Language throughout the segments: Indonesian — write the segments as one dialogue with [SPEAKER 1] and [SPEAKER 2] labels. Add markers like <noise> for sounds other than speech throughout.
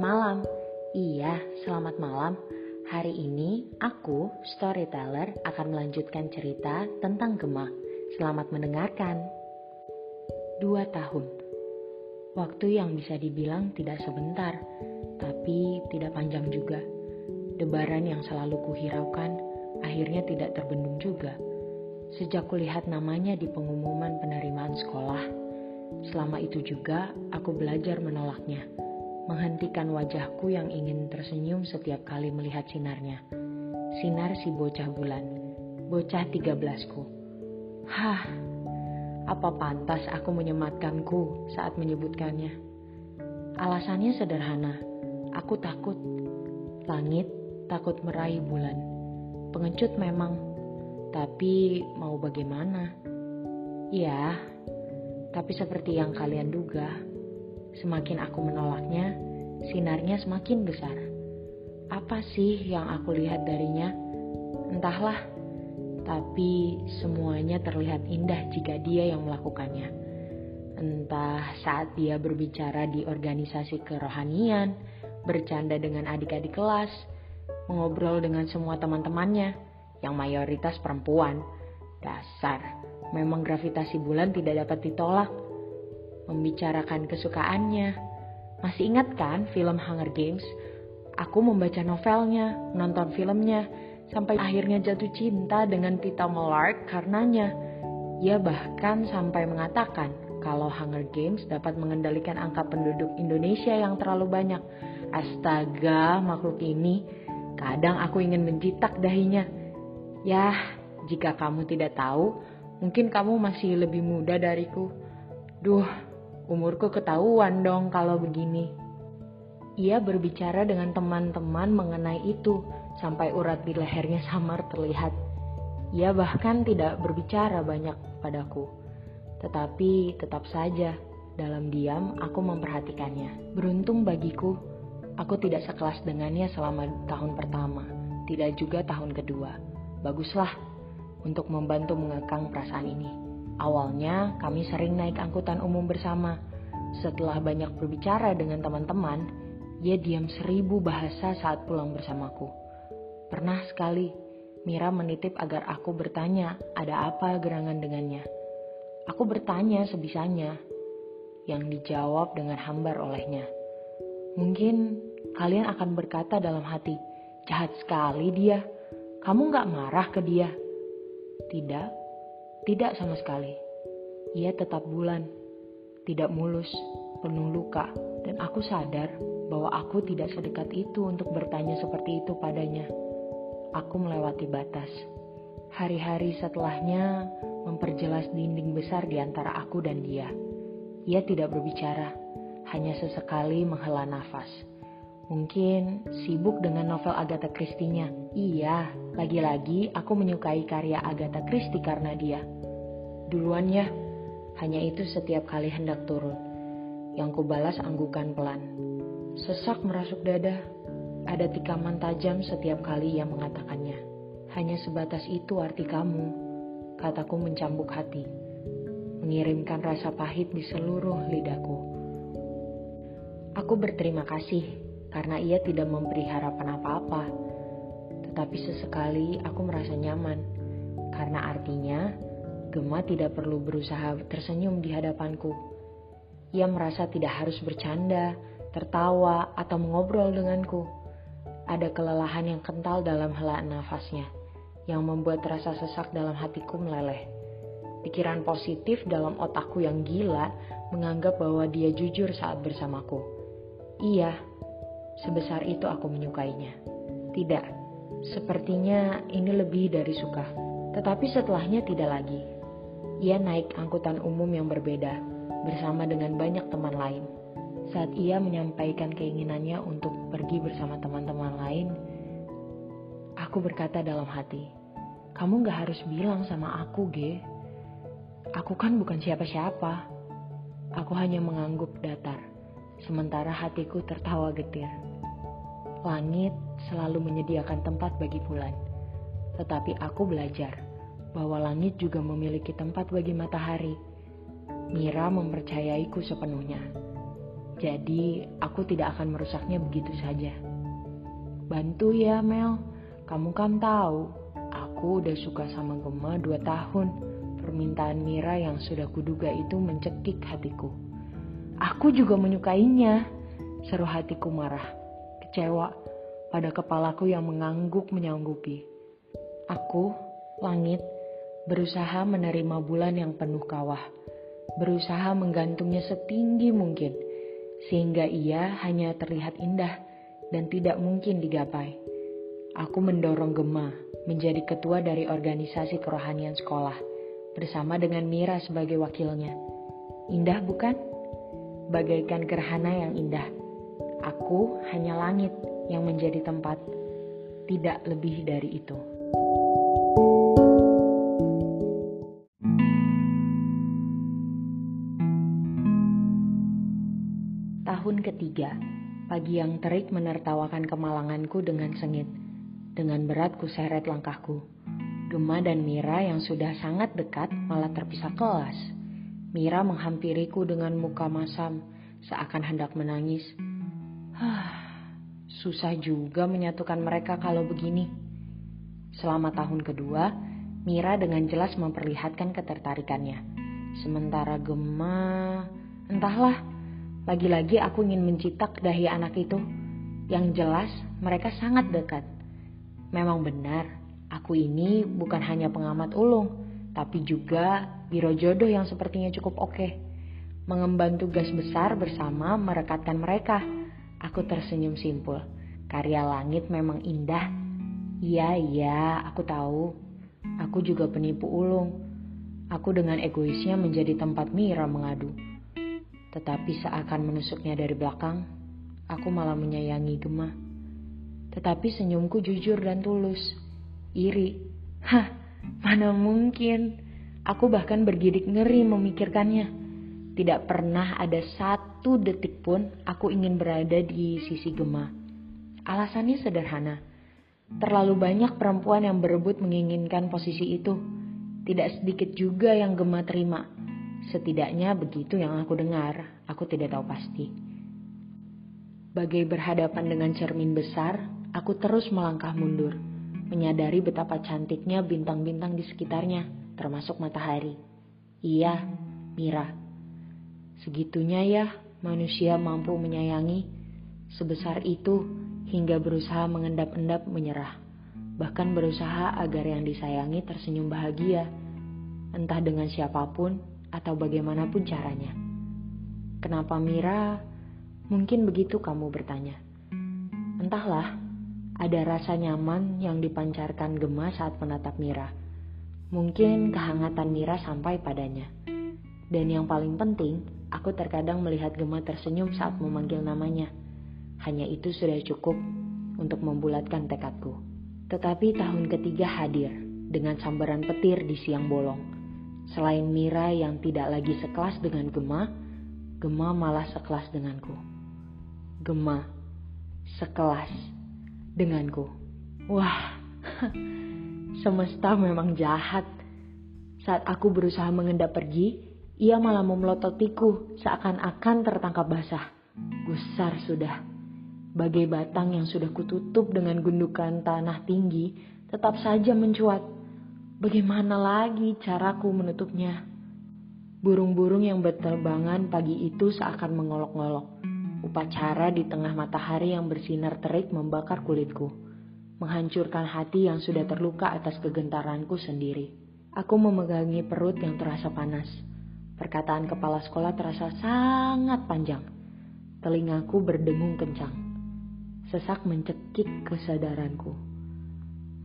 [SPEAKER 1] malam. Iya, selamat malam. Hari ini aku, storyteller, akan melanjutkan cerita tentang Gemah. Selamat mendengarkan. Dua tahun. Waktu yang bisa dibilang tidak sebentar, tapi tidak panjang juga. Debaran yang selalu kuhiraukan akhirnya tidak terbendung juga. Sejak kulihat namanya di pengumuman penerimaan sekolah, selama itu juga aku belajar menolaknya menghentikan wajahku yang ingin tersenyum setiap kali melihat sinarnya. Sinar si bocah bulan, bocah tiga belasku. Hah, apa pantas aku menyematkanku saat menyebutkannya? Alasannya sederhana, aku takut. Langit takut meraih bulan. Pengecut memang, tapi mau bagaimana? Ya, tapi seperti yang kalian duga, Semakin aku menolaknya, sinarnya semakin besar. Apa sih yang aku lihat darinya? Entahlah, tapi semuanya terlihat indah jika dia yang melakukannya. Entah saat dia berbicara di organisasi kerohanian, bercanda dengan adik-adik kelas, mengobrol dengan semua teman-temannya yang mayoritas perempuan. Dasar, memang gravitasi bulan tidak dapat ditolak membicarakan kesukaannya. Masih ingat kan film Hunger Games? Aku membaca novelnya, nonton filmnya, sampai akhirnya jatuh cinta dengan Tita Melark karenanya. Ia bahkan sampai mengatakan kalau Hunger Games dapat mengendalikan angka penduduk Indonesia yang terlalu banyak. Astaga, makhluk ini. Kadang aku ingin menjitak dahinya. Yah, jika kamu tidak tahu, mungkin kamu masih lebih muda dariku. Duh, Umurku ketahuan dong kalau begini. Ia berbicara dengan teman-teman mengenai itu sampai urat di lehernya samar terlihat. Ia bahkan tidak berbicara banyak padaku. Tetapi tetap saja dalam diam aku memperhatikannya. Beruntung bagiku, aku tidak sekelas dengannya selama tahun pertama, tidak juga tahun kedua. Baguslah untuk membantu mengekang perasaan ini. Awalnya kami sering naik angkutan umum bersama. Setelah banyak berbicara dengan teman-teman, ia diam seribu bahasa saat pulang bersamaku. Pernah sekali, Mira menitip agar aku bertanya ada apa gerangan dengannya. Aku bertanya sebisanya, yang dijawab dengan hambar olehnya. Mungkin kalian akan berkata dalam hati, jahat sekali dia. Kamu gak marah ke dia? Tidak, tidak sama sekali. Ia tetap bulan, tidak mulus, penuh luka, dan aku sadar bahwa aku tidak sedekat itu untuk bertanya seperti itu padanya. Aku melewati batas. Hari-hari setelahnya memperjelas dinding besar di antara aku dan dia. Ia tidak berbicara, hanya sesekali menghela nafas. Mungkin sibuk dengan novel Agatha Christie-nya. Iya, lagi-lagi aku menyukai karya Agatha Christie karena dia. Duluan ya, hanya itu setiap kali hendak turun. Yang kubalas anggukan pelan. Sesak merasuk dada. Ada tikaman tajam setiap kali ia mengatakannya. Hanya sebatas itu arti kamu, kataku mencambuk hati. Mengirimkan rasa pahit di seluruh lidahku. Aku berterima kasih karena ia tidak memberi harapan apa-apa tetapi sesekali aku merasa nyaman karena artinya Gema tidak perlu berusaha tersenyum di hadapanku. Ia merasa tidak harus bercanda, tertawa, atau mengobrol denganku. Ada kelelahan yang kental dalam helaan nafasnya, yang membuat rasa sesak dalam hatiku meleleh. Pikiran positif dalam otakku yang gila menganggap bahwa dia jujur saat bersamaku. Iya, sebesar itu aku menyukainya. Tidak, Sepertinya ini lebih dari suka. Tetapi setelahnya tidak lagi. Ia naik angkutan umum yang berbeda bersama dengan banyak teman lain. Saat ia menyampaikan keinginannya untuk pergi bersama teman-teman lain, aku berkata dalam hati, kamu gak harus bilang sama aku, Ge. Aku kan bukan siapa-siapa. Aku hanya mengangguk datar, sementara hatiku tertawa getir. Langit selalu menyediakan tempat bagi bulan. Tetapi aku belajar bahwa langit juga memiliki tempat bagi matahari. Mira mempercayaiku sepenuhnya. Jadi aku tidak akan merusaknya begitu saja. Bantu ya Mel, kamu kan tahu, aku udah suka sama Gema dua tahun. Permintaan Mira yang sudah kuduga itu mencekik hatiku. Aku juga menyukainya. Seru hatiku marah, kecewa pada kepalaku yang mengangguk menyanggupi. Aku, langit, berusaha menerima bulan yang penuh kawah, berusaha menggantungnya setinggi mungkin, sehingga ia hanya terlihat indah dan tidak mungkin digapai. Aku mendorong Gema menjadi ketua dari organisasi kerohanian sekolah, bersama dengan Mira sebagai wakilnya. Indah bukan? Bagaikan gerhana yang indah. Aku hanya langit yang menjadi tempat, tidak lebih dari itu. Tahun ketiga, pagi yang terik menertawakan kemalanganku dengan sengit. Dengan berat ku seret langkahku. Gema dan Mira yang sudah sangat dekat malah terpisah kelas. Mira menghampiriku dengan muka masam, seakan hendak menangis. <sighs> Susah juga menyatukan mereka kalau begini. Selama tahun kedua, Mira dengan jelas memperlihatkan ketertarikannya. Sementara Gema, entahlah, lagi-lagi aku ingin mencitak dahi anak itu. Yang jelas, mereka sangat dekat. Memang benar, aku ini bukan hanya pengamat ulung, tapi juga biro jodoh yang sepertinya cukup oke. Mengemban tugas besar bersama merekatkan mereka Aku tersenyum simpul. Karya langit memang indah. Iya, iya, aku tahu. Aku juga penipu ulung. Aku dengan egoisnya menjadi tempat Mira mengadu. Tetapi seakan menusuknya dari belakang, aku malah menyayangi Gema. Tetapi senyumku jujur dan tulus. Iri. Hah, mana mungkin. Aku bahkan bergidik ngeri memikirkannya. Tidak pernah ada satu detik pun aku ingin berada di sisi Gema. Alasannya sederhana. Terlalu banyak perempuan yang berebut menginginkan posisi itu. Tidak sedikit juga yang Gema terima. Setidaknya begitu yang aku dengar. Aku tidak tahu pasti. Bagai berhadapan dengan cermin besar, aku terus melangkah mundur, menyadari betapa cantiknya bintang-bintang di sekitarnya, termasuk matahari. Iya, Mira. Segitunya ya manusia mampu menyayangi sebesar itu hingga berusaha mengendap-endap menyerah. Bahkan berusaha agar yang disayangi tersenyum bahagia, entah dengan siapa pun atau bagaimanapun caranya. Kenapa Mira? Mungkin begitu kamu bertanya. Entahlah, ada rasa nyaman yang dipancarkan Gema saat menatap Mira. Mungkin kehangatan Mira sampai padanya. Dan yang paling penting, Aku terkadang melihat Gema tersenyum saat memanggil namanya. Hanya itu sudah cukup untuk membulatkan tekadku. Tetapi tahun ketiga hadir dengan sambaran petir di siang bolong. Selain Mira yang tidak lagi sekelas dengan Gema, Gema malah sekelas denganku. Gema sekelas denganku. Wah, <laughs> semesta memang jahat. Saat aku berusaha mengendap pergi, ia malah memelototiku seakan-akan tertangkap basah. Gusar sudah. Bagai batang yang sudah kututup dengan gundukan tanah tinggi, tetap saja mencuat. Bagaimana lagi caraku menutupnya? Burung-burung yang berterbangan pagi itu seakan mengolok-ngolok. Upacara di tengah matahari yang bersinar terik membakar kulitku. Menghancurkan hati yang sudah terluka atas kegentaranku sendiri. Aku memegangi perut yang terasa panas Perkataan kepala sekolah terasa sangat panjang. Telingaku berdengung kencang. Sesak mencekik kesadaranku.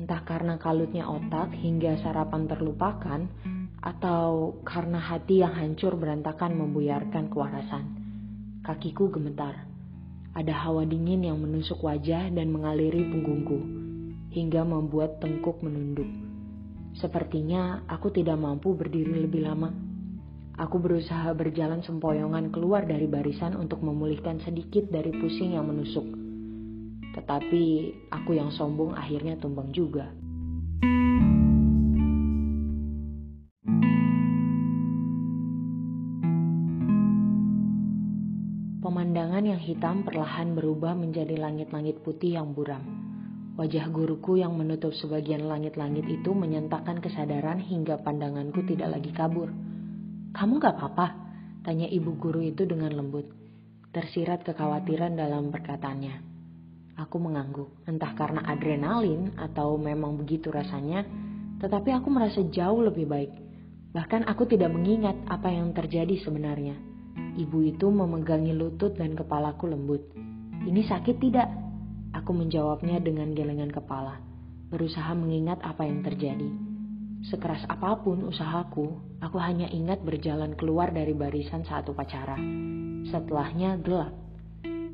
[SPEAKER 1] Entah karena kalutnya otak hingga sarapan terlupakan, atau karena hati yang hancur berantakan membuyarkan kewarasan. Kakiku gemetar. Ada hawa dingin yang menusuk wajah dan mengaliri punggungku, hingga membuat tengkuk menunduk. Sepertinya aku tidak mampu berdiri lebih lama. Aku berusaha berjalan sempoyongan keluar dari barisan untuk memulihkan sedikit dari pusing yang menusuk. Tetapi aku yang sombong akhirnya tumbang juga. Pemandangan yang hitam perlahan berubah menjadi langit-langit putih yang buram. Wajah guruku yang menutup sebagian langit-langit itu menyentakkan kesadaran hingga pandanganku tidak lagi kabur. Kamu gak apa-apa? Tanya ibu guru itu dengan lembut. Tersirat kekhawatiran dalam perkataannya. Aku mengangguk, entah karena adrenalin atau memang begitu rasanya, tetapi aku merasa jauh lebih baik. Bahkan aku tidak mengingat apa yang terjadi sebenarnya. Ibu itu memegangi lutut dan kepalaku lembut. Ini sakit tidak? Aku menjawabnya dengan gelengan kepala, berusaha mengingat apa yang terjadi. Sekeras apa pun usahaku, aku hanya ingat berjalan keluar dari barisan saat upacara. Setelahnya gelap.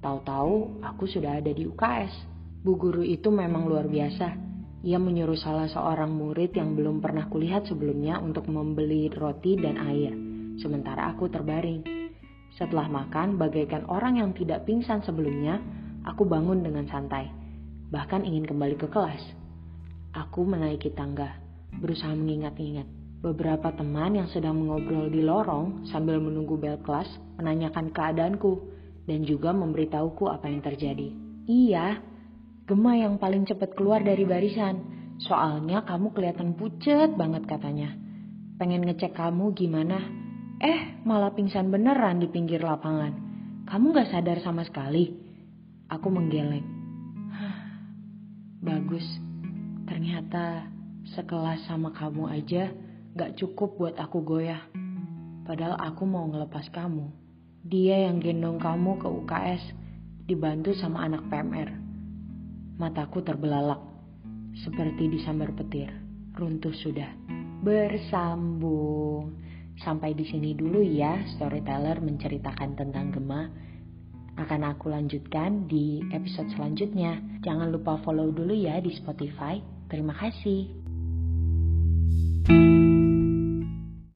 [SPEAKER 1] Tahu-tahu aku sudah ada di UKS. Bu guru itu memang luar biasa. Ia menyuruh salah seorang murid yang belum pernah kulihat sebelumnya untuk membeli roti dan air, sementara aku terbaring. Setelah makan, bagaikan orang yang tidak pingsan sebelumnya, aku bangun dengan santai, bahkan ingin kembali ke kelas. Aku menaiki tangga, berusaha mengingat-ingat. Beberapa teman yang sedang mengobrol di lorong sambil menunggu bel kelas menanyakan keadaanku dan juga memberitahuku apa yang terjadi. Iya, Gema yang paling cepat keluar dari barisan. Soalnya kamu kelihatan pucet banget katanya. Pengen ngecek kamu gimana Eh, malah pingsan beneran di pinggir lapangan. Kamu gak sadar sama sekali? Aku menggeleng. <sighs> Bagus, ternyata sekelas sama kamu aja gak cukup buat aku goyah. Padahal aku mau ngelepas kamu. Dia yang gendong kamu ke UKS, dibantu sama anak PMR. Mataku terbelalak, seperti disambar petir. Runtuh sudah. Bersambung. Sampai di sini dulu ya storyteller menceritakan tentang Gema. Akan aku lanjutkan di episode selanjutnya. Jangan lupa follow dulu ya di Spotify. Terima kasih. Thank you.